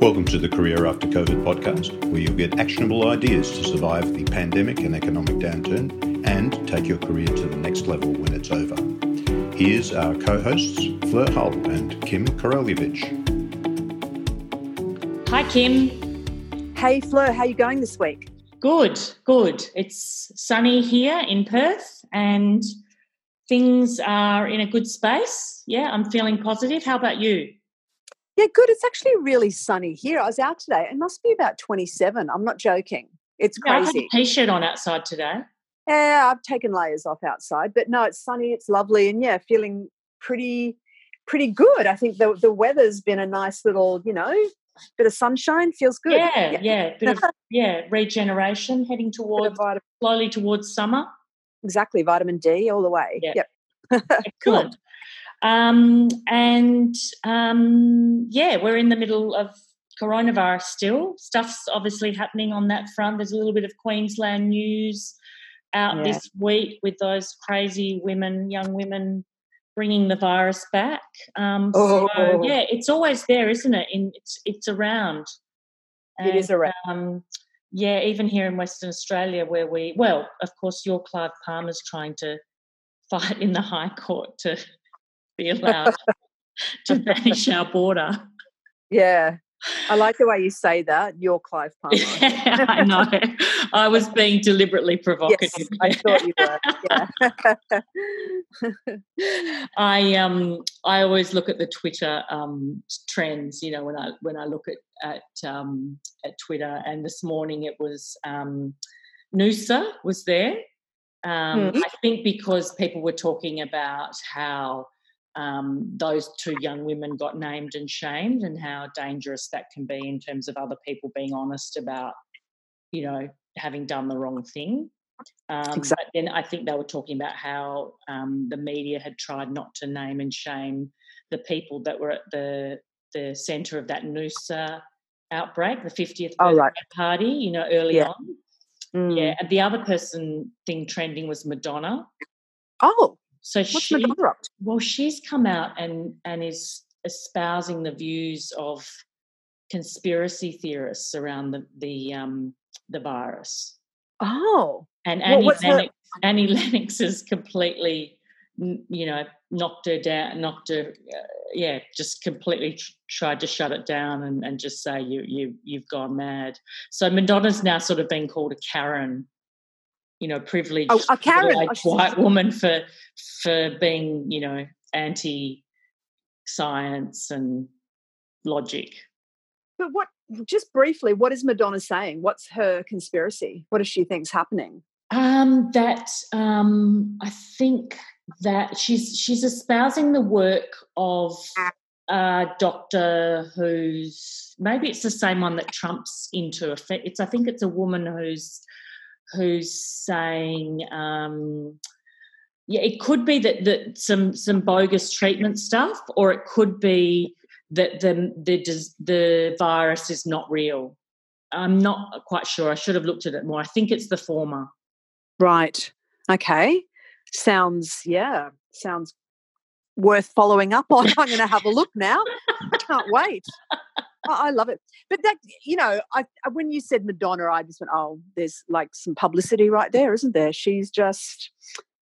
Welcome to the Career After COVID podcast, where you'll get actionable ideas to survive the pandemic and economic downturn and take your career to the next level when it's over. Here's our co hosts, Fleur Hull and Kym Korolievich. Hi, Kym. Hey, Fleur, how are you going this week? Good, good. It's sunny here in Perth and things are in a good space. Yeah, I'm feeling positive. How about you? Yeah, good. It's actually really sunny here. I was out today. It must be about 27. I'm not joking. It's Yeah, I had a t-shirt on outside today. Yeah, I've taken layers off outside, but no, it's sunny. It's lovely, and yeah, feeling pretty, pretty good. I think the the weather's been a nice little, you know, bit of sunshine. Feels good. Yeah, yeah, bit of yeah regeneration, heading towards vitamin, slowly towards summer. exactly, vitamin D all the way. Yeah. Yep. Excellent. Um, and um, yeah, we're in the middle of coronavirus still. Stuff's obviously happening on that front. There's a little bit of Queensland news out Yeah. this week with those crazy women, young women bringing the virus back. Um, Oh. So yeah, it's always there, isn't it? In it's it's around. It is around. Um, yeah, even here in Western Australia, where we well, of course, your Clive Palmer's trying to fight in the High Court to be allowed to banish our border. Yeah, I like the way you say that. You're Clive Palmer. I know. I was being deliberately provocative. yes, I thought you were. Yeah. I um I always look at the Twitter um trends. You know when I when I look at at um at Twitter, and this morning it was um Noosa was there. Um, Mhm. I think because people were talking about how um, those two young women got named and shamed, and how dangerous that can be in terms of other people being honest about, you know, having done the wrong thing. Um, Exact- But then I think they were talking about how um, the media had tried not to name and shame the people that were at the the centre of that Noosa outbreak, the 50th Oh, birthday right. party, you know, early Yeah. on. Mm. Yeah, and the other person thing trending was Madonna. Oh, So what's she, Madonna up to? well, she's come out and and is espousing the views of conspiracy theorists around the the um, the virus. Oh, And Well, Annie her- Lennox, Annie Lennox has completely, you know, knocked her down, knocked her, uh, yeah, just completely tr- tried to shut it down and, and just say you you you've gone mad. So Madonna's now sort of been called a Karen, you know, privileged Oh, a Karen. Oh, white woman for for being, you know, anti science and logic. but what? Just briefly, what is Madonna saying? What's her conspiracy? What does she think's happening? Um, that um, I think that she's she's espousing the work of a doctor who's maybe it's the same one that Trump's into. Effect. It's I think it's a woman who's who's saying. Um, yeah, it could be that, that some some bogus treatment stuff, or it could be that the the the virus is not real. I'm not quite sure. I should have looked at it more. I think it's the former. Right. Okay. Sounds yeah. Sounds worth following up on. I'm going to have a look now. I can't wait. I I love it. But that you know, I I- when you said Madonna, I just went, oh, there's like some publicity right there, isn't there? She's just,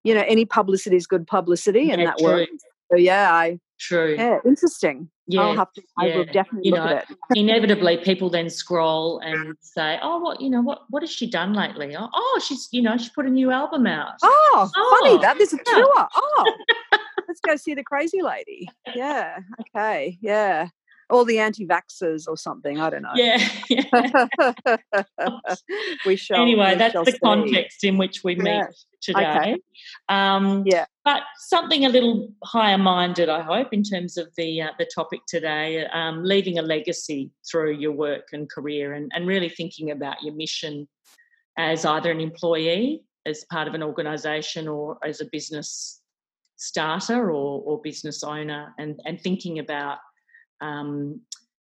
you know, any publicity is good publicity, and Yeah, that true. works. So yeah, I True. yeah, interesting. I'll Yeah. have to. I will definitely You look know, at it. Inevitably, people then scroll and say, "Oh, what you know? What what has she done lately? Oh, oh she's you know she put a new album out. Oh, Oh, funny that there's a yeah. tour. Oh, let's go see the crazy lady. Yeah. Okay. Yeah. All the anti-vaxxers or something. I don't know. Yeah. yeah. we shall. anyway, we that's shall the see. context in which we meet Yeah. today. Um, Yeah. but something a little higher minded, I hope, in terms of the uh, the topic today, um, leaving a legacy through your work and career, and, and really thinking about your mission as either an employee, as part of an organisation, or as a business starter or, or business owner, and and thinking about. Um,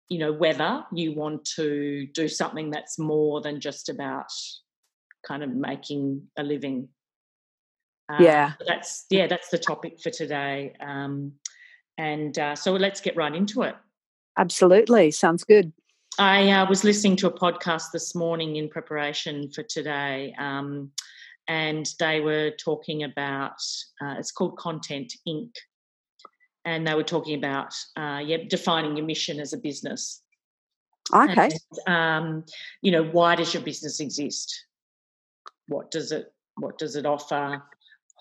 you know whether you want to do something that's more than just about kind of making a living Um, Yeah. that's yeah, that's the topic for today. Um, and uh, so let's get right into it. Absolutely. Sounds good. I uh, was listening to a podcast this morning in preparation for today, um, and they were talking about uh, it's called Content Inc. And they were talking about uh, yeah, defining your mission as a business. Okay. And, um, you know, why does your business exist? What does it What does it offer?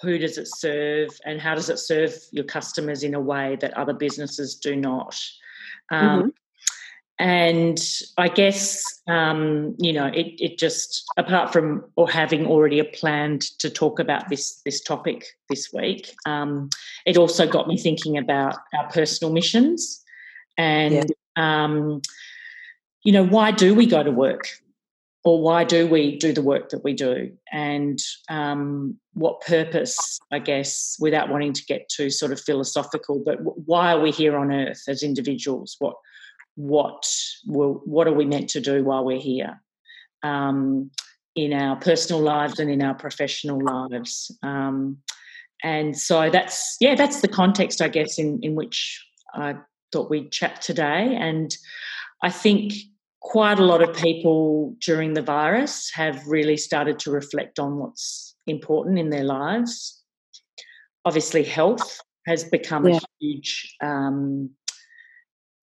Who does it serve? And how does it serve your customers in a way that other businesses do not? Um, mm-hmm and I guess um, you know it, it just apart from or having already planned to talk about this this topic this week, um, it also got me thinking about our personal missions. And yeah. um, you know why do we go to work? Or why do we do the work that we do? And um, what purpose i guess without wanting to get too sort of philosophical but why are we here on earth as individuals? What what will, what are we meant to do while we're here um, in our personal lives and in our professional lives. Um, and so that's yeah, that's the context, I guess, in in which I thought we'd chat today. And I think quite a lot of people during the virus have really started to reflect on what's important in their lives. Obviously, health has become yeah. a huge um,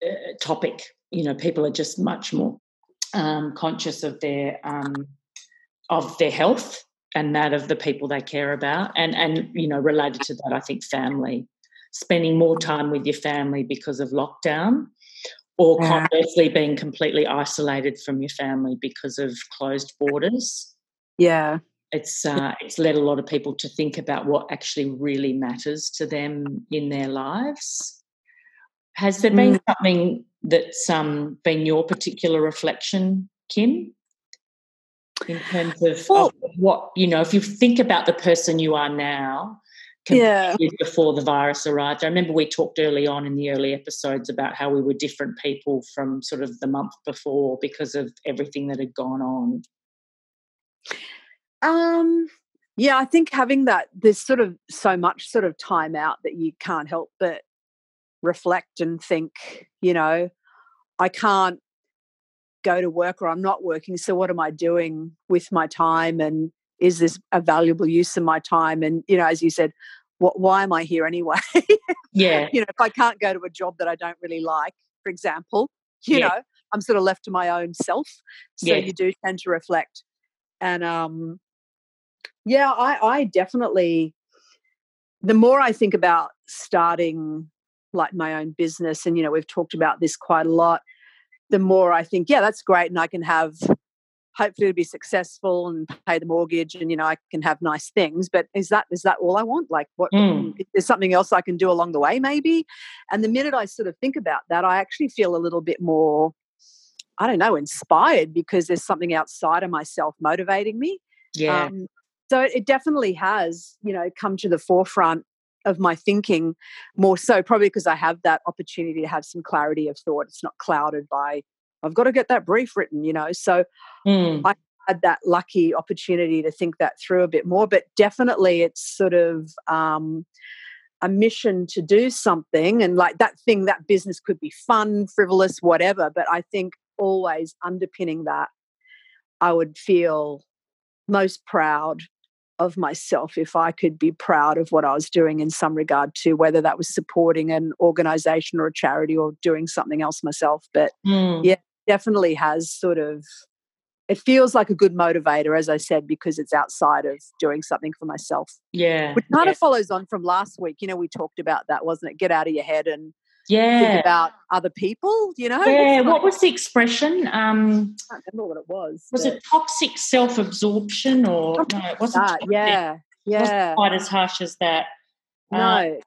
uh, topic. You know, people are just much more um, conscious of their um, of their health and that of the people they care about, and and you know, related to that, I think family, spending more time with your family because of lockdown, or conversely being completely isolated from your family because of closed borders. Yeah, it's uh, it's led a lot of people to think about what actually really matters to them in their lives has there been mm. something that's um, been your particular reflection, Kym, in terms of, well, of, what you know? If you think about the person you are now, yeah. before the virus arrived, I remember we talked early on in the early episodes about how we were different people from sort of the month before because of everything that had gone on. Um, yeah, I think having that, there's sort of so much sort of time out that you can't help but reflect and think, you know, I can't go to work or I'm not working. So what am I doing with my time? And is this a valuable use of my time? And, you know, as you said, what, why am I here anyway? yeah. you know, if I can't go to a job that I don't really like, for example, you yeah. know, I'm sort of left to my own self. So yeah. you do tend to reflect. And um yeah, I, I definitely the more I think about starting like my own business and you know we've talked about this quite a lot the more i think yeah that's great and i can have hopefully to be successful and pay the mortgage and you know i can have nice things but is that is that all i want? Like what mm. is something else i can do along the way maybe? And the minute i sort of think about that i actually feel a little bit more i don't know inspired because there's something outside of myself motivating me. Yeah. Um, so it definitely has you know come to the forefront of my thinking more so probably because I have that opportunity to have some clarity of thought. It's not clouded by I've got to get that brief written, you know. So mm. I had that lucky opportunity to think that through a bit more. But definitely, it's sort of um, a mission to do something, and like that thing, that business could be fun, frivolous, whatever. But I think always underpinning that, I would feel most proud of myself if I could be proud of what I was doing in some regard to whether that was supporting an organization or a charity or doing something else myself. But mm. yeah, definitely has sort of it feels like a good motivator, as I said, because it's outside of doing something for myself. Yeah. Which kind yeah. of follows on from last week. You know, we talked about that, wasn't it? Get out of your head and yeah. think about other people, you know? Yeah. Like, what was the expression? Um, I can't remember what it was. Was it toxic self absorption or no, it wasn't? That, yeah. Yeah. Wasn't quite as harsh as that. No.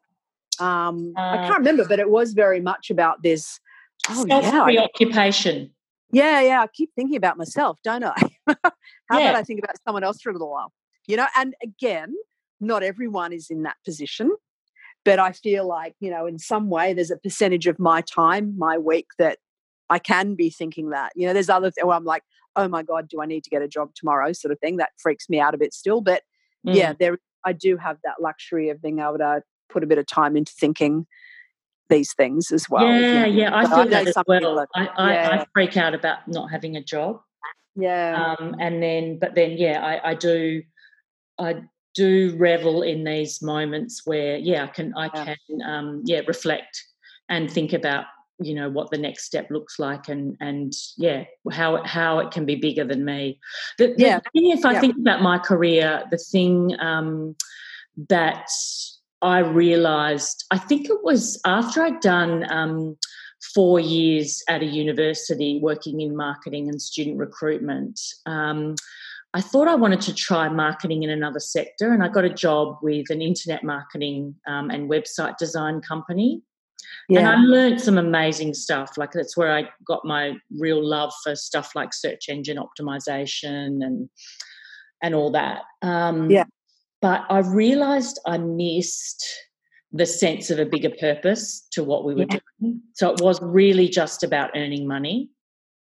Uh, um, uh, I can't remember, but it was very much about this oh, self preoccupation. Yeah, yeah. I keep thinking about myself, don't I? How yeah. about I think about someone else for a little while? You know, and again, not everyone is in that position but I feel like, you know, in some way there's a percentage of my time, my week that I can be thinking that. You know, there's other things where I'm like, oh my God, do I need to get a job tomorrow? sort of thing. That freaks me out a bit still. But mm. yeah, there I do have that luxury of being able to put a bit of time into thinking these things as well. Yeah, you know? yeah, I feel I that as well. Are, I, I, yeah. I, freak out about not having a job. Yeah. Um, and then, but then, yeah, I, I do, I do revel in these moments where, yeah, I can, I yeah. can, um, yeah, reflect and think about you know what the next step looks like and and yeah how how it can be bigger than me the, the yeah. thing if i yeah. think about my career the thing um, that i realized i think it was after i'd done um, four years at a university working in marketing and student recruitment um, I thought I wanted to try marketing in another sector, and I got a job with an internet marketing um, and website design company. Yeah. And I learned some amazing stuff. Like that's where I got my real love for stuff like search engine optimization and and all that. Um, yeah. But I realized I missed the sense of a bigger purpose to what we were yeah. doing. So it was really just about earning money.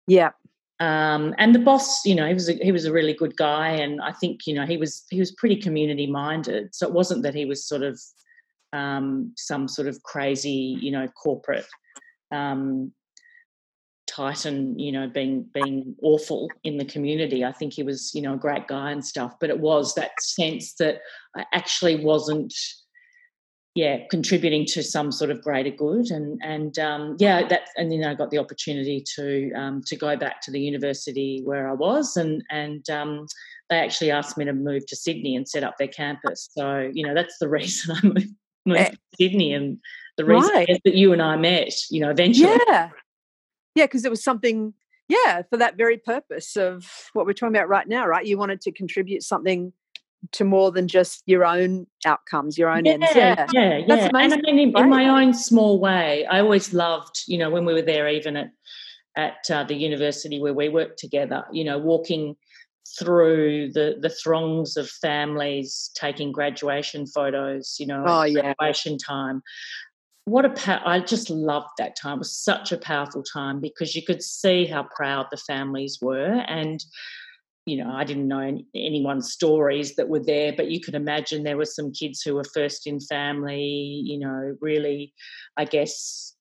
Yeah. Um, and the boss, you know, he was a, he was a really good guy, and I think you know he was he was pretty community minded. So it wasn't that he was sort of um, some sort of crazy, you know, corporate um, titan, you know, being being awful in the community. I think he was, you know, a great guy and stuff, but it was that sense that I actually wasn't, yeah, contributing to some sort of greater good, and and um, yeah, that and then I got the opportunity to um, to go back to the university where I was, and and um, they actually asked me to move to Sydney and set up their campus. So you know, that's the reason I moved moved eh, to Sydney, and the reason right. that you and I met, you know, eventually. Yeah, yeah, because it was something, yeah, for that very purpose of what we're talking about right now, right? You wanted to contribute something to more than just your own outcomes, your own yeah, ends. Yeah, yeah, yeah. And I mean, in, in, my own small way, I always loved, you know, when we were there, even at at uh, the university where we worked together, you know, walking through the the throngs of families taking graduation photos you know oh, yeah. graduation time what a pa- I just loved that time. It was such a powerful time because you could see how proud the families were, and you know I didn't know any, anyone's stories that were there, but you could imagine there were some kids who were first in family. You know, really, I guess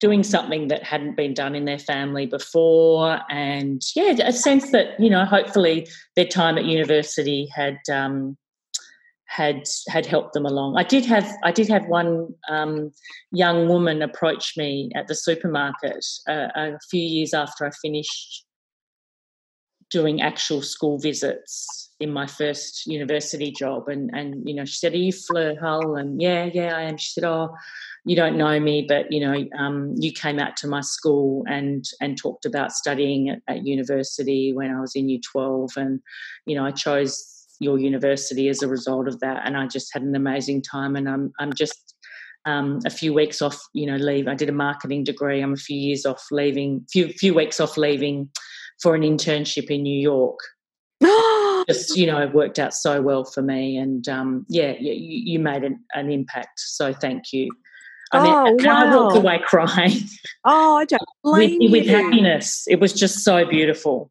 doing something that hadn't been done in their family before and yeah a sense that you know hopefully their time at university had um, had had helped them along i did have i did have one um, young woman approach me at the supermarket uh, a few years after i finished doing actual school visits in my first university job and and you know she said are you fleur hull and yeah yeah i am she said oh you don't know me, but you know, um, you came out to my school and and talked about studying at, at university when I was in Year Twelve, and you know, I chose your university as a result of that, and I just had an amazing time. And I'm I'm just um, a few weeks off, you know, leave. I did a marketing degree. I'm a few years off leaving, few few weeks off leaving for an internship in New York. just you know, it worked out so well for me, and um, yeah, you, you made an, an impact. So thank you. I mean, oh, wow. I walked away crying. Oh, I don't blame with, with happiness. It was just so beautiful.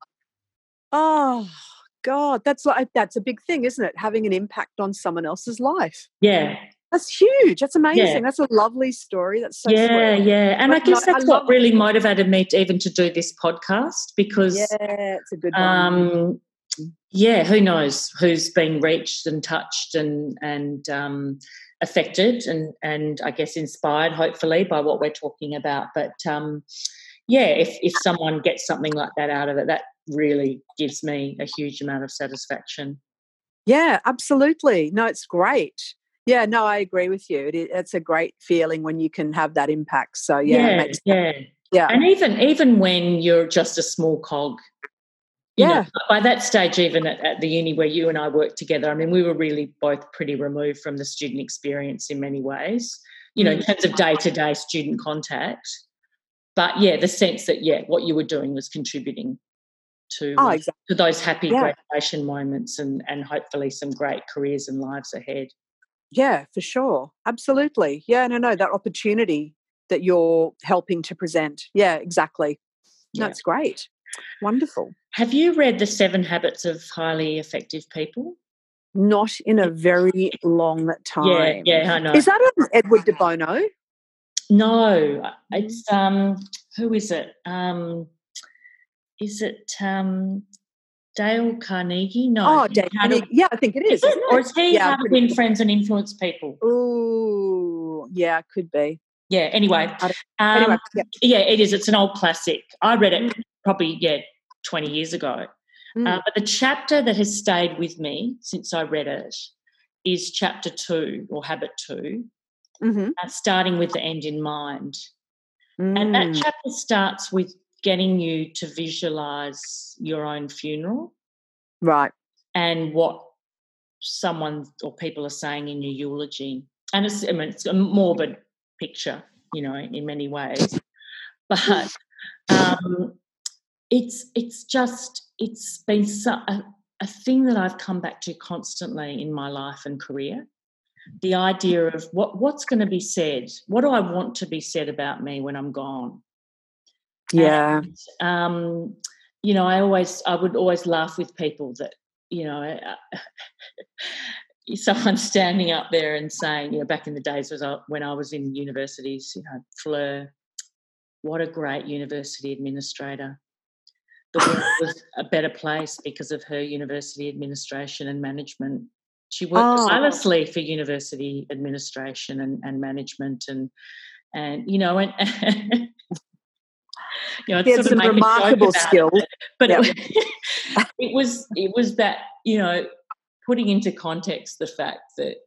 Oh God, that's like that's a big thing, isn't it? Having an impact on someone else's life. Yeah. That's huge. That's amazing. Yeah. That's a lovely story. That's so yeah, sweet. yeah. And but I guess no, that's I what really it. motivated me to even to do this podcast because yeah, it's a good one. Um, yeah, who knows who's been reached and touched and and um, affected and and I guess inspired hopefully by what we're talking about. But um, yeah, if if someone gets something like that out of it, that really gives me a huge amount of satisfaction. Yeah, absolutely. No, it's great. Yeah, no, I agree with you. It, it's a great feeling when you can have that impact. So yeah, yeah, yeah, yeah. And even even when you're just a small cog yeah. Know, by that stage, even at, at, the uni where you and I worked together, I mean, we were really both pretty removed from the student experience in many ways, you know, in mm. terms of day to day student contact. But yeah, the sense that, yeah, what you were doing was contributing to, oh, exactly. to those happy yeah. graduation moments and, and hopefully some great careers and lives ahead. Yeah, for sure. Absolutely. Yeah, no, no, that opportunity that you're helping to present. Yeah, exactly. Yeah. That's great. Wonderful. Have you read The Seven Habits of Highly Effective People? Not in a very long time. Yeah, yeah, I know. Is that an Edward de Bono? no, it's um, who is it? Um, is it um, Dale Carnegie? No. Oh, Dale Carnegie. Yeah, I think it is. is it? Or is he Yeah, How to Win Friends and Influence People? Ooh, yeah, could be. Yeah. Anyway, um, Anyway, yeah. yeah, it is. It's an old classic. I read it probably yeah twenty years ago. Mm. Uh, but the chapter that has stayed with me since I read it is chapter two or habit two, Mhm. uh, starting with the end in mind. And that Mm. chapter starts with getting you to visualize your own funeral right. and what someone or people are saying in your eulogy. And it's, I mean, it's a morbid picture, you know, in many ways. But um, it's it's just it's been so, a, a thing that I've come back to constantly in my life and career. The idea of what what's going to be said, what do I want to be said about me when I'm gone? Yeah. And, um, you know, I always, I would always laugh with people that, you know, someone standing up there and saying, you know, back in the days was I, when I was in universities, you know, Fleur, what a great university administrator. The world was a better place because of her university administration and management. She worked Oh. tirelessly for university administration and, and management and and you know and you know, it's sort of some a remarkable about it, but Yeah. it, it was it was that you know putting into context the fact that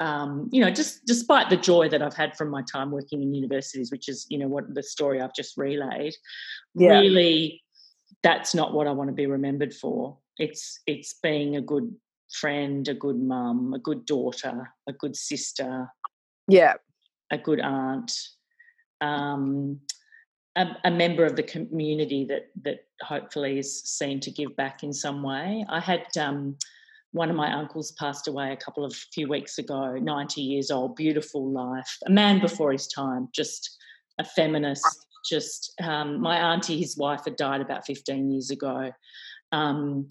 um, you know just despite the joy that I've had from my time working in universities, which is you know what the story I've just relayed, Yeah. really that's not what I want to be remembered for. It's it's being a good friend, a good mum, a good daughter, a good sister, Yeah. a good aunt, um, a, a member of the community that that hopefully is seen to give back in some way. I had um, one of my uncles passed away a couple of few weeks ago, ninety years old, beautiful life, a man before his time, just a feminist. Just um, my auntie, his wife, had died about fifteen years ago. Um,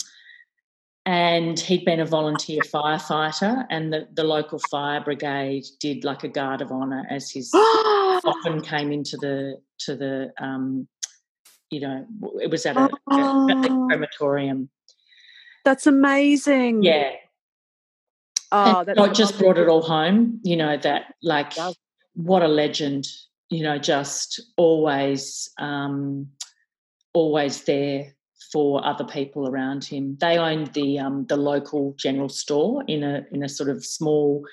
and he'd been a volunteer firefighter, and the, the local fire brigade did like a guard of honour as his often came into the to the um, you know it was at a at the Oh. crematorium. That's amazing. Yeah, Oh, that's so just brought it all home. You know that like what a legend. You know, just always um, always there for other people around him. They owned the um, the local general store in a in a sort of small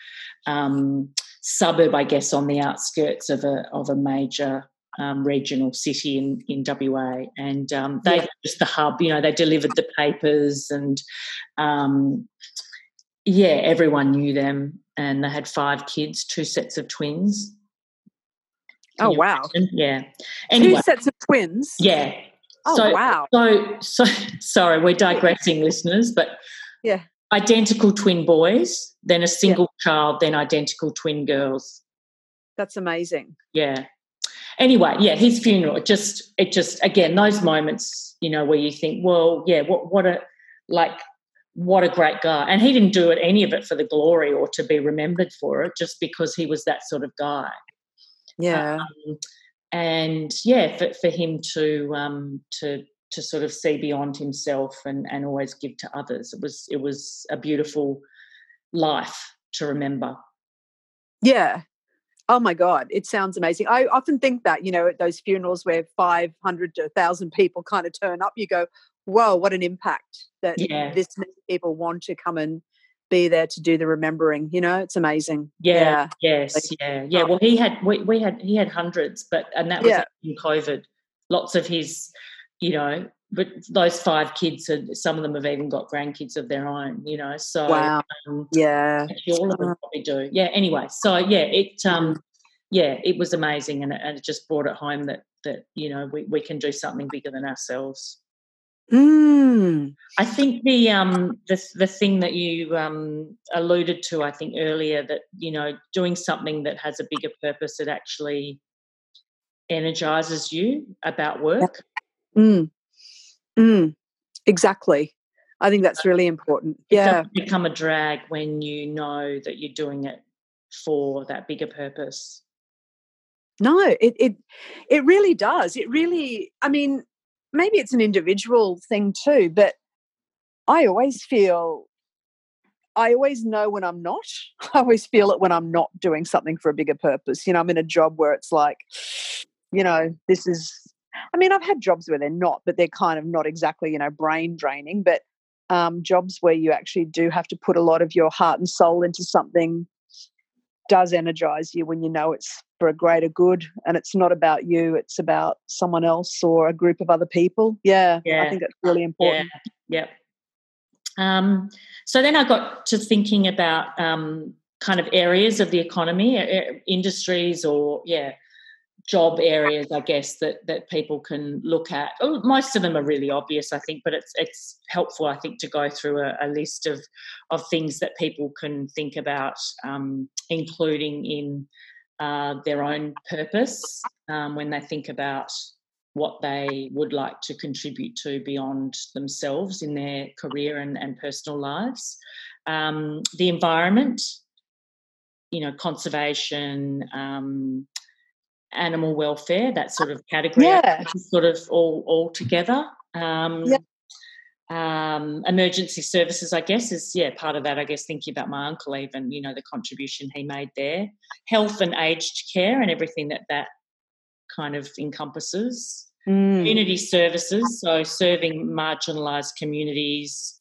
um, suburb, I guess, on the outskirts of a of a major um, regional city in in WA, and um, they Yeah. were just the hub. You know, they delivered the papers, and um, yeah, everyone knew them, and they had five kids, two sets of twins. Can Oh, wow. imagine? Yeah. Anyway, Two sets of twins. yeah. Oh, so, wow. So, so sorry, we're digressing, listeners, but Yeah. Identical twin boys, then a single child, then identical twin girls. That's amazing. Yeah. Anyway, yeah, his funeral. It just, it just, again, those moments, you know, where you think, well, yeah, what, what a, like, what a great guy. And he didn't do it any of it for the glory or to be remembered for it, just because he was that sort of guy. Yeah. Um, and yeah, for, for him to um, to to sort of see beyond himself and and always give to others, it was it was a beautiful life to remember. Yeah. Oh my God, it sounds amazing. I often think that, you know, at those funerals where 500 to 1,000 people kind of turn up, you go, whoa, what an impact that Yeah. this many people want to come and be there to do the remembering. You know, it's amazing. Yeah, yes, Like, yeah, yeah. oh. Well, he had we, we had he had hundreds, but and that was Yeah. in COVID. Lots of his, you know, but those five kids, had, some of them have even got grandkids of their own. You know, so Wow. um, Yeah. All of them Uh, probably do. Yeah. Anyway, so yeah, it um, yeah, it was amazing, and it, and it just brought it home that that you know we we can do something bigger than ourselves. Mm. I think the um the the thing that you um alluded to, I think earlier, that you know doing something that has a bigger purpose that actually energizes you about work. Mm. Mm. Exactly. I think that's really important. It Yeah. become a drag when you know that you're doing it for that bigger purpose. No, it it it really does. It really. I mean, maybe it's an individual thing too, but I always feel. I always know when I'm not. I always feel it when I'm not doing something for a bigger purpose. You know, I'm in a job where it's like, you know, this is. I mean, I've had jobs where they're not, but they're kind of not exactly, you know, brain draining. But um, jobs where you actually do have to put a lot of your heart and soul into something does energize you when you know it's for a greater good and it's not about you it's about someone else or a group of other people yeah, yeah. i think that's really important yeah, yeah. Um, so then i got to thinking about um, kind of areas of the economy industries or yeah job areas, I guess, that that people can look at. Oh, most of them are really obvious, I think, but it's it's helpful, I think, to go through a, a list of of things that people can think about, um, including in uh, their own purpose um, when they think about what they would like to contribute to beyond themselves in their career and, and personal lives. Um, the environment, you know, conservation, um, animal welfare, that sort of category, yeah. sort of all all together. Um, yeah. Um, emergency services, I guess, is yeah part of that. I guess thinking about my uncle, even you know the contribution he made there, health and aged care, and everything that that kind of encompasses. Mm. Community services, so serving marginalised communities,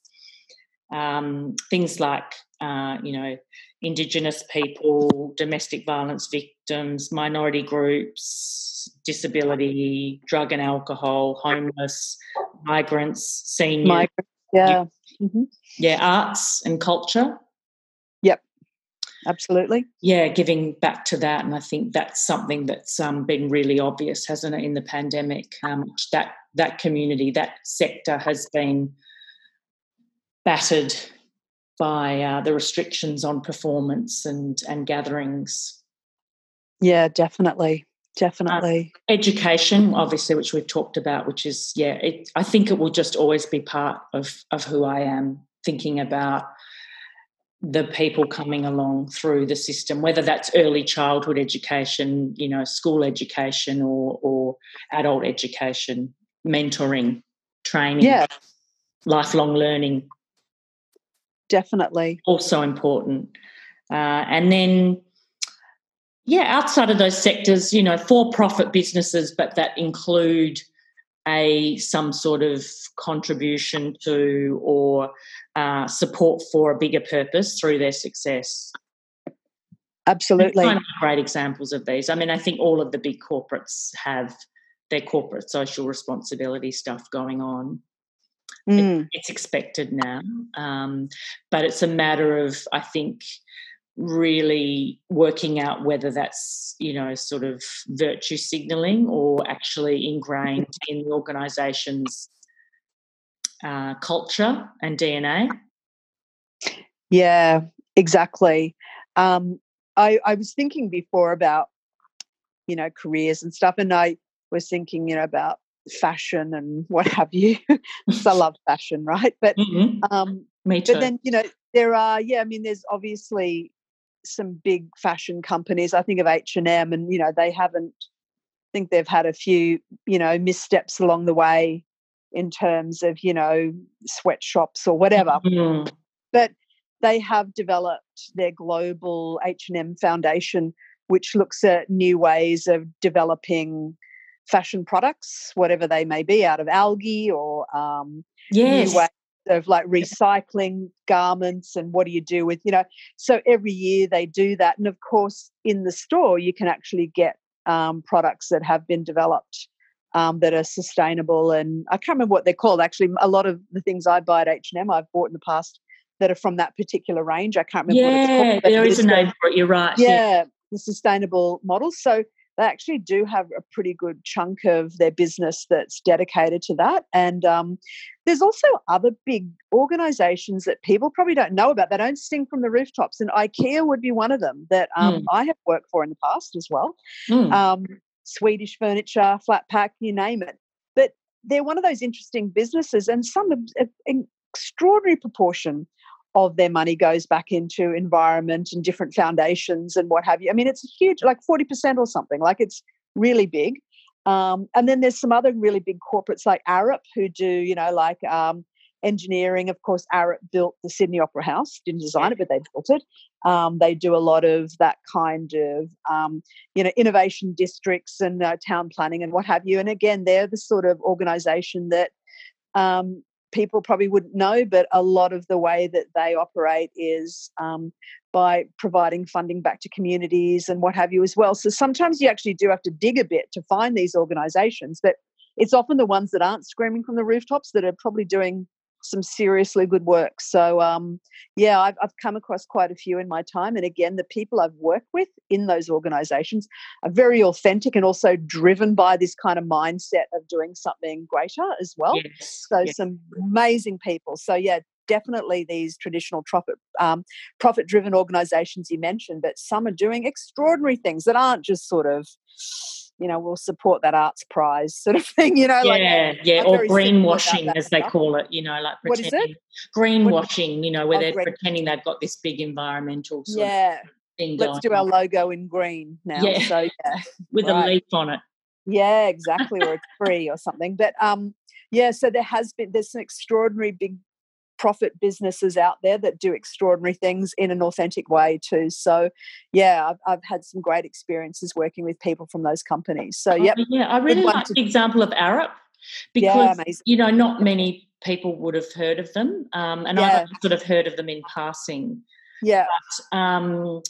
um, things like uh, you know Indigenous people, domestic violence victims, minority groups, disability, drug and alcohol, homeless, migrants, seniors. Migrants, yeah. Mm-hmm. Yeah, arts and culture. Yep, absolutely. Yeah, giving back to that. And I think that's something that's um, been really obvious, hasn't it, in the pandemic? Um, that, that community, that sector has been battered by uh, the restrictions on performance and and gatherings. Yeah, definitely, definitely. Uh, education, obviously, which we've talked about, which is yeah, it, I think it will just always be part of of who I am. Thinking about the people coming along through the system, whether that's early childhood education, you know, school education, or or adult education, mentoring, training, yeah. lifelong learning definitely. Also important. Uh, and then, yeah, outside of those sectors, you know, for-profit businesses, but that include a some sort of contribution to or uh, support for a bigger purpose through their success. Absolutely, kind of great examples of these. I mean, I think all of the big corporates have their corporate social responsibility stuff going on. Mm. It, it's expected now. Um, but it's a matter of, I think, really working out whether that's, you know, sort of virtue signaling or actually ingrained in the organisation's uh, culture and DNA. Yeah, exactly. Um, I, I was thinking before about, you know, careers and stuff, and I was thinking, you know, about fashion and what have you. I love fashion, right? But mm-hmm. um, me too. But then you know there are yeah. I mean, there's obviously some big fashion companies. I think of H and M, and you know they haven't. I think they've had a few you know missteps along the way in terms of you know sweatshops or whatever. Mm-hmm. But they have developed their global H and M Foundation, which looks at new ways of developing fashion products, whatever they may be, out of algae or um, yes. new ways of like recycling garments and what do you do with, you know. So every year they do that. And of course, in the store, you can actually get um, products that have been developed um, that are sustainable. And I can't remember what they're called. Actually, a lot of the things I buy at H&M, I've bought in the past that are from that particular range. I can't remember yeah, what it's called. There is a name for it. You're right. Yeah, yeah, the sustainable models. So they actually do have a pretty good chunk of their business that's dedicated to that. And um, there's also other big organizations that people probably don't know about. They don't sing from the rooftops. And IKEA would be one of them that um, mm. I have worked for in the past as well. Mm. Um, Swedish furniture, flat pack, you name it. But they're one of those interesting businesses, and some extraordinary proportion of their money goes back into environment and different foundations and what have you. I mean, it's huge, like 40% or something, like it's really big. Um, and then there's some other really big corporates like Arup who do, you know, like um, engineering. Of course, Arup built the Sydney Opera House, didn't design it, but they built it. Um, they do a lot of that kind of, um, you know, innovation districts and uh, town planning and what have you. And again, they're the sort of organisation that um, people probably wouldn't know, but a lot of the way that they operate is um, by providing funding back to communities and what have you as well. So sometimes you actually do have to dig a bit to find these organisations, but it's often the ones that aren't screaming from the rooftops that are probably doing some seriously good work. So, um, yeah, I've, I've come across quite a few in my time. And again, the people I've worked with in those organizations are very authentic and also driven by this kind of mindset of doing something greater as well. Yes. So, yes. some amazing people. So, yeah, definitely these traditional profit um, profit driven organizations you mentioned, but some are doing extraordinary things that aren't just sort of you know, we'll support that arts prize sort of thing, you know. Yeah, like, yeah, or greenwashing as they call it, you know, like pretending. What is it? Greenwashing, you know, where oh, they're green. pretending they've got this big environmental yeah. thing. Let's do our logo in green now. Yeah. So yeah. With right. a leaf on it. Yeah, exactly, or a tree or something. But um, yeah, so there has been there's some extraordinary big profit businesses out there that do extraordinary things in an authentic way too. So, yeah, I've, I've had some great experiences working with people from those companies. So, yeah, yeah, I really like to... the example of Arup because yeah, you know not many people would have heard of them, um, and yeah. I've sort of heard of them in passing. Yeah, but, um,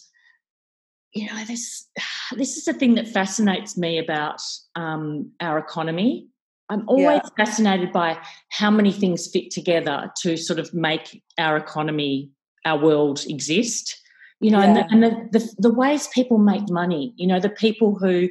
you know this this is the thing that fascinates me about um, our economy I'm always yeah. fascinated by how many things fit together to sort of make our economy, our world exist. You know, yeah. and, the, and the, the, the ways people make money. You know, the people who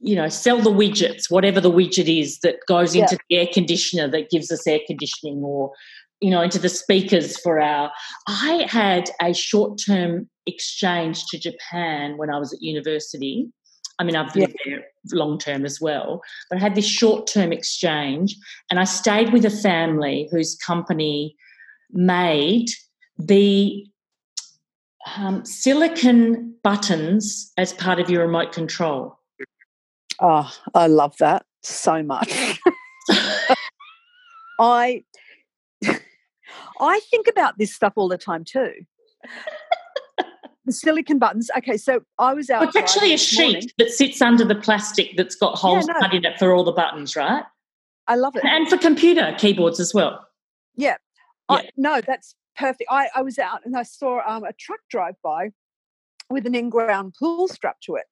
you know sell the widgets whatever the widget is that goes yeah. into the air conditioner that gives us air conditioning or you know into the speakers for our i had a short term exchange to japan when i was at university I mean, I've lived yeah. there long term as well, but I had this short term exchange and I stayed with a family whose company made the um, silicon buttons as part of your remote control. Oh, I love that so much. I I think about this stuff all the time too the silicon buttons. Okay, so I was out. It's actually a sheet morning. that sits under the plastic that's got holes yeah, no. cut in it for all the buttons, right? I love it, and for computer keyboards as well. Yeah, yeah. I, no, that's perfect. I, I was out and I saw um, a truck drive by with an in-ground pool strapped to it.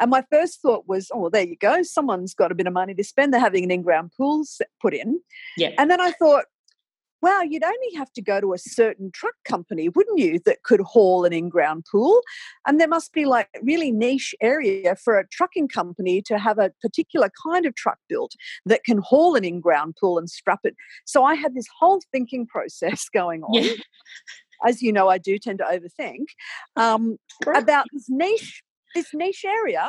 And my first thought was, oh, well, there you go. Someone's got a bit of money to spend. They're having an in-ground pool put in. Yeah. And then I thought, wow, you'd only have to go to a certain truck company, wouldn't you, that could haul an in ground pool? And there must be like really niche area for a trucking company to have a particular kind of truck built that can haul an in ground pool and strap it. So I had this whole thinking process going on. Yeah. As you know, I do tend to overthink um, about this niche, this niche area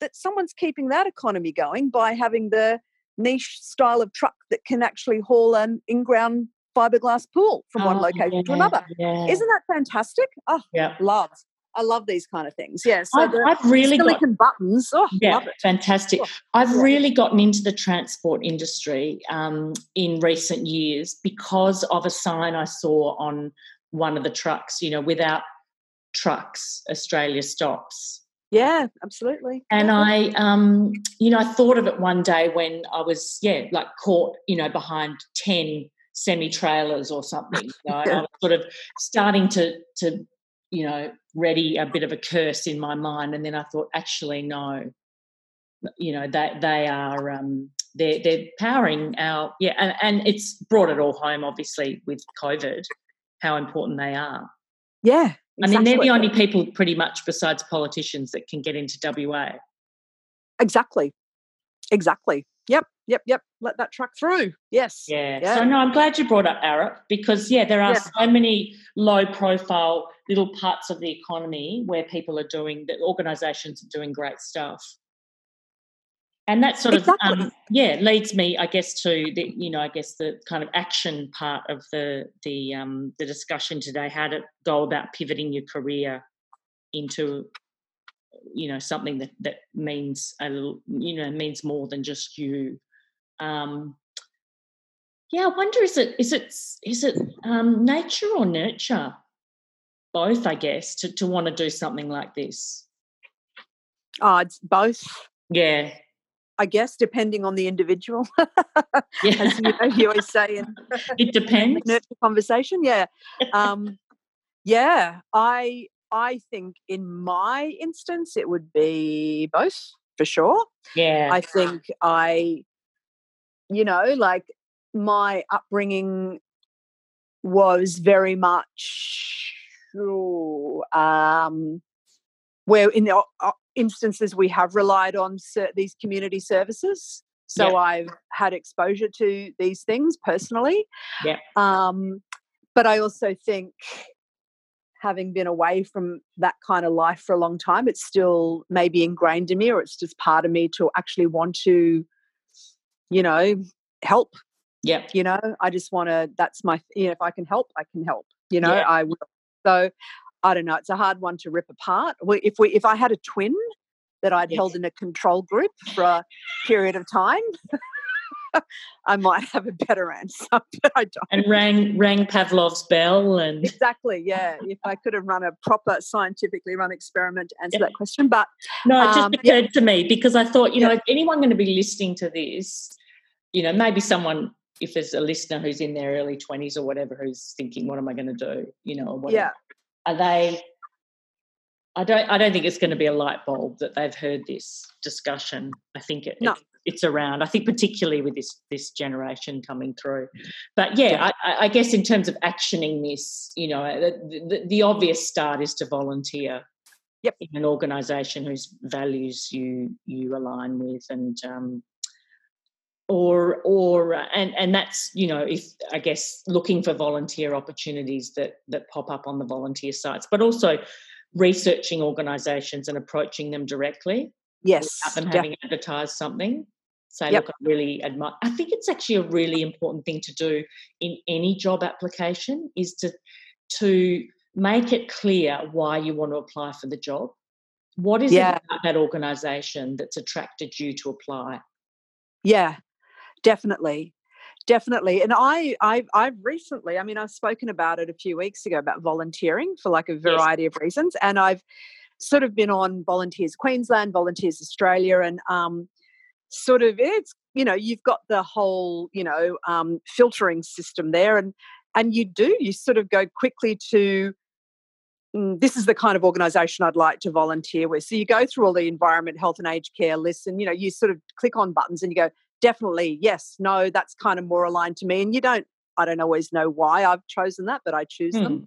that someone's keeping that economy going by having the niche style of truck that can actually haul an in-ground fiberglass pool from oh, one location yeah, to another. Yeah. Isn't that fantastic? Oh, yeah. love. I love these kind of things. Yeah, so I've, I've really silicon got, buttons. Oh, yeah, fantastic. I've really gotten into the transport industry um, in recent years because of a sign I saw on one of the trucks. You know, without trucks, Australia stops. Yeah, absolutely. And I, um, you know, I thought of it one day when I was, yeah, like caught, you know, behind 10 semi trailers or something. You know, I was sort of starting to, to, you know, ready a bit of a curse in my mind. And then I thought, actually, no, you know, they, they are, um, they're, they're powering our, yeah, and, and it's brought it all home, obviously, with COVID, how important they are. Yeah, I mean, they're the only people pretty much besides politicians that can get into WA. Exactly. Exactly. Yep, yep, yep. Let that truck through. Yes. Yeah. yeah. So no, I'm glad you brought up Arup because yeah, there are yeah. so many low profile little parts of the economy where people are doing that organizations are doing great stuff. And that sort exactly. of um, yeah leads me i guess to the you know i guess the kind of action part of the the um the discussion today. How to go about pivoting your career into you know something that that means a little you know means more than just you. Um yeah i wonder is it is it is it um nature or nurture? Both i guess to to want to do something like this. Oh it's both. Yeah I guess, depending on the individual. yeah. As you, know, you always say in it depends. Nurture conversation, yeah, um, yeah. I I think in my instance it would be both for sure. Yeah, I think I, you know, like my upbringing was very much um, where in the instances we have relied on these community services. So I've had exposure to these things personally. Yeah. Um, but I also think having been away from that kind of life for a long time, it's still maybe ingrained in me, or it's just part of me to actually want to, you know, help. Yeah. You know, I just want to, that's my, you know, if I can help, I can help. You know, I will. So I don't know. It's a hard one to rip apart. If we, if I had a twin that I'd yes. held in a control group for a period of time, I might have a better answer, but I don't. And rang rang Pavlov's bell, and exactly, yeah. If I could have run a proper scientifically run experiment to answer yeah. that question, but no, it just um, occurred yeah. to me because I thought, you yeah. know, if anyone going to be listening to this, you know, maybe someone if there's a listener who's in their early 20s or whatever who's thinking what am i going to do you know yeah are they I don't I don't think it's going to be a light bulb that they've heard this discussion. I think it, no. it it's around. I think particularly with this this generation coming through. But yeah, yeah. I, I, guess in terms of actioning this, you know, the, the, the obvious start is to volunteer. Yep. in an organisation whose values you you align with, and um, or or uh, and and that's you know if i guess looking for volunteer opportunities that that pop up on the volunteer sites but also researching organizations and approaching them directly yes. without them having advertised something. Say yep. look i really admire i think it's actually a really important thing to do in any job application is to to make it clear why you want to apply for the job. What is yeah. it about that organization that's attracted you to apply? Yeah definitely definitely and i i've, I've recently i mean i've spoken about it a few weeks ago about volunteering for like a variety yes. of reasons and i've sort of been on volunteers queensland volunteers australia and um sort of it's you know you've got the whole you know um filtering system there and and you do you sort of go quickly to mm, this is the kind of organization I'd like to volunteer with. So you go through all the environment, health and aged care lists, and you know, you sort of click on buttons and you go, definitely yes no that's kind of more aligned to me and you don't i don't always know why i've chosen that but i choose mm. them hmm.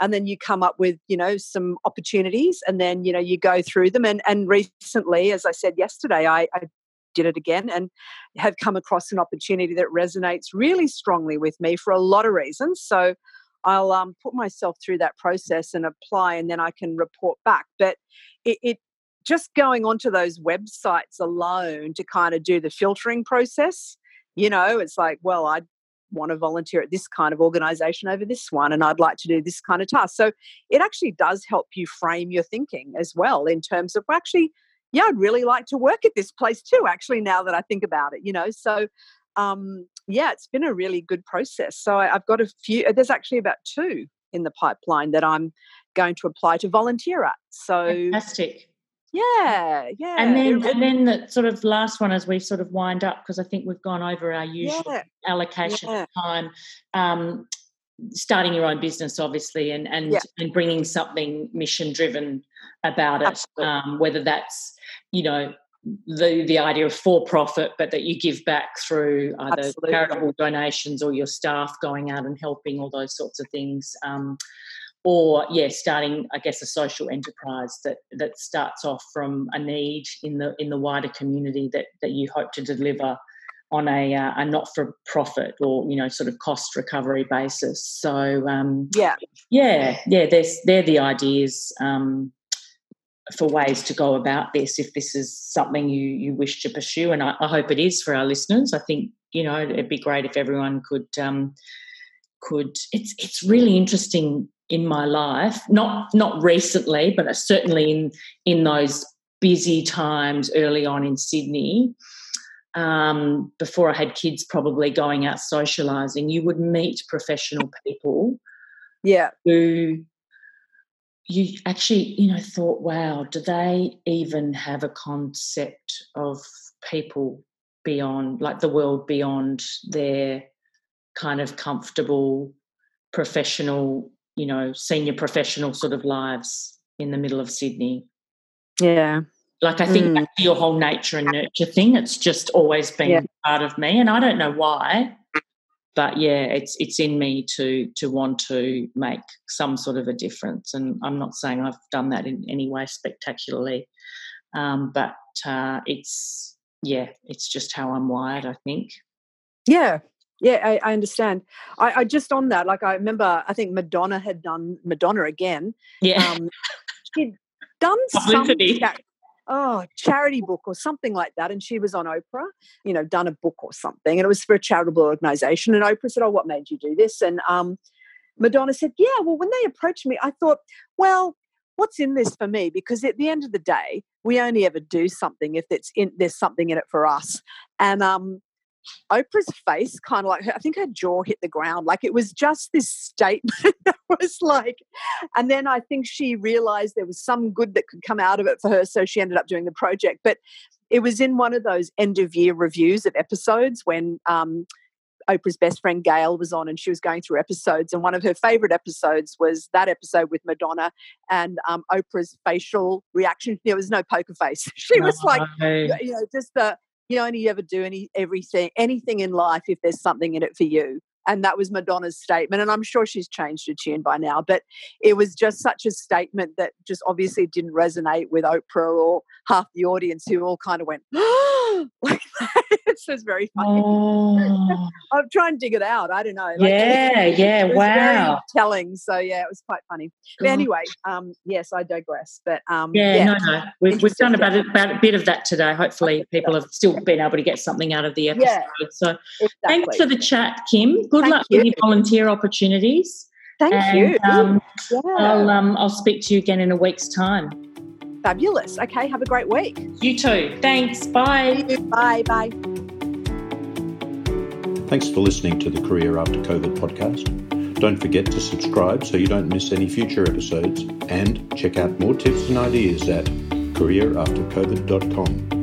and then you come up with you know some opportunities and then you know you go through them and and recently as i said yesterday i, I did it again and have come across an opportunity that resonates really strongly with me for a lot of reasons so I'll um, put myself through that process and apply, and then I can report back. But it, it just going onto those websites alone to kind of do the filtering process, you know, it's like, well, I want to volunteer at this kind of organization over this one, and I'd like to do this kind of task. So it actually does help you frame your thinking as well in terms of, well, actually, yeah, I'd really like to work at this place too, actually, now that I think about it, you know. So, um, yeah, it's been a really good process. So I, I've got a few, there's actually about two in the pipeline that I'm going to apply to volunteer at. So, fantastic. Yeah, yeah. And then, and then the sort of last one as we sort of wind up because I think we've gone over our usual yeah. allocation yeah. of time. Um, starting your own business, obviously, and and yeah. and bringing something mission driven about it. Um, whether that's you know the the idea of for profit, but that you give back through either Absolutely. charitable donations or your staff going out and helping, all those sorts of things. Um, or yeah, starting I guess a social enterprise that that starts off from a need in the in the wider community that that you hope to deliver on a uh, a not for profit or you know sort of cost recovery basis. So um, yeah, yeah, yeah. There's they're the ideas. Um, for ways to go about this if this is something you you wish to pursue, and I, I hope it is for our listeners. I think you know it'd be great if everyone could um, could. It's it's really interesting in my life, not not recently, but certainly in in those busy times early on in Sydney. Um, before I had kids, probably going out socializing, you would meet professional people, yeah, who you actually, you know, thought, wow, do they even have a concept of people beyond, like the world beyond their kind of comfortable professional, you know, senior professional sort of lives in the middle of Sydney? Yeah. Like I think Mm. your whole nature and nurture thing. It's just always been Yeah. part of me, and I don't know why, but yeah, it's it's in me to to want to make some sort of a difference. And I'm not saying I've done that in any way spectacularly, um, but uh, it's yeah, it's just how I'm wired. I think. Yeah. Yeah, I, I understand. I, I just on that, like I remember, I think Madonna had done Madonna again. Yeah. Um, she'd done some Publicity. oh charity book or something like that, and she was on Oprah. You know, done a book or something, and it was for a charitable organization. And Oprah said, "Oh, what made you do this?" And um, Madonna said, "Yeah, well, when they approached me, I thought, well." What's in this for me? Because at the end of the day, we only ever do something if it's in, there's something in it for us. And um, Oprah's face kind of like her, I think her jaw hit the ground. Like it was just this statement that was like, and then I think she realized there was some good that could come out of it for her. So she ended up doing the project. But it was in one of those end of year reviews of episodes when um, Oprah's best friend Gayle was on and she was going through episodes. And one of her favorite episodes was that episode with Madonna and um, Oprah's facial reaction. There was no poker face. She was like, you you know, just the you only ever do any everything anything in life if there's something in it for you. And that was Madonna's statement. And I'm sure she's changed her tune by now. But it was just such a statement that just obviously didn't resonate with Oprah or half the audience who all kind of went, like that. It's just very funny. Oh, I'm trying to dig it out. I don't know. Like, yeah, yeah, it was very wow. telling. So yeah, it was quite funny. But God. anyway, um, yes, I digress. But um, Yeah, yeah, no, no. We've, we've done about, a- about a bit of that today. Hopefully, people have still been able to get something out of the episode. Yeah. So, exactly. thanks for the chat, Kym. Good Thank luck with you. your volunteer opportunities. Thank and, you. Um, yeah. I'll um, I'll speak to you again in a week's time. Fabulous. Okay, have a great week. You too. Thanks. Bye. Bye. Bye. Thanks for listening to the Career After COVID podcast. Don't forget to subscribe so you don't miss any future episodes and check out more tips and ideas at careeraftercovid.com.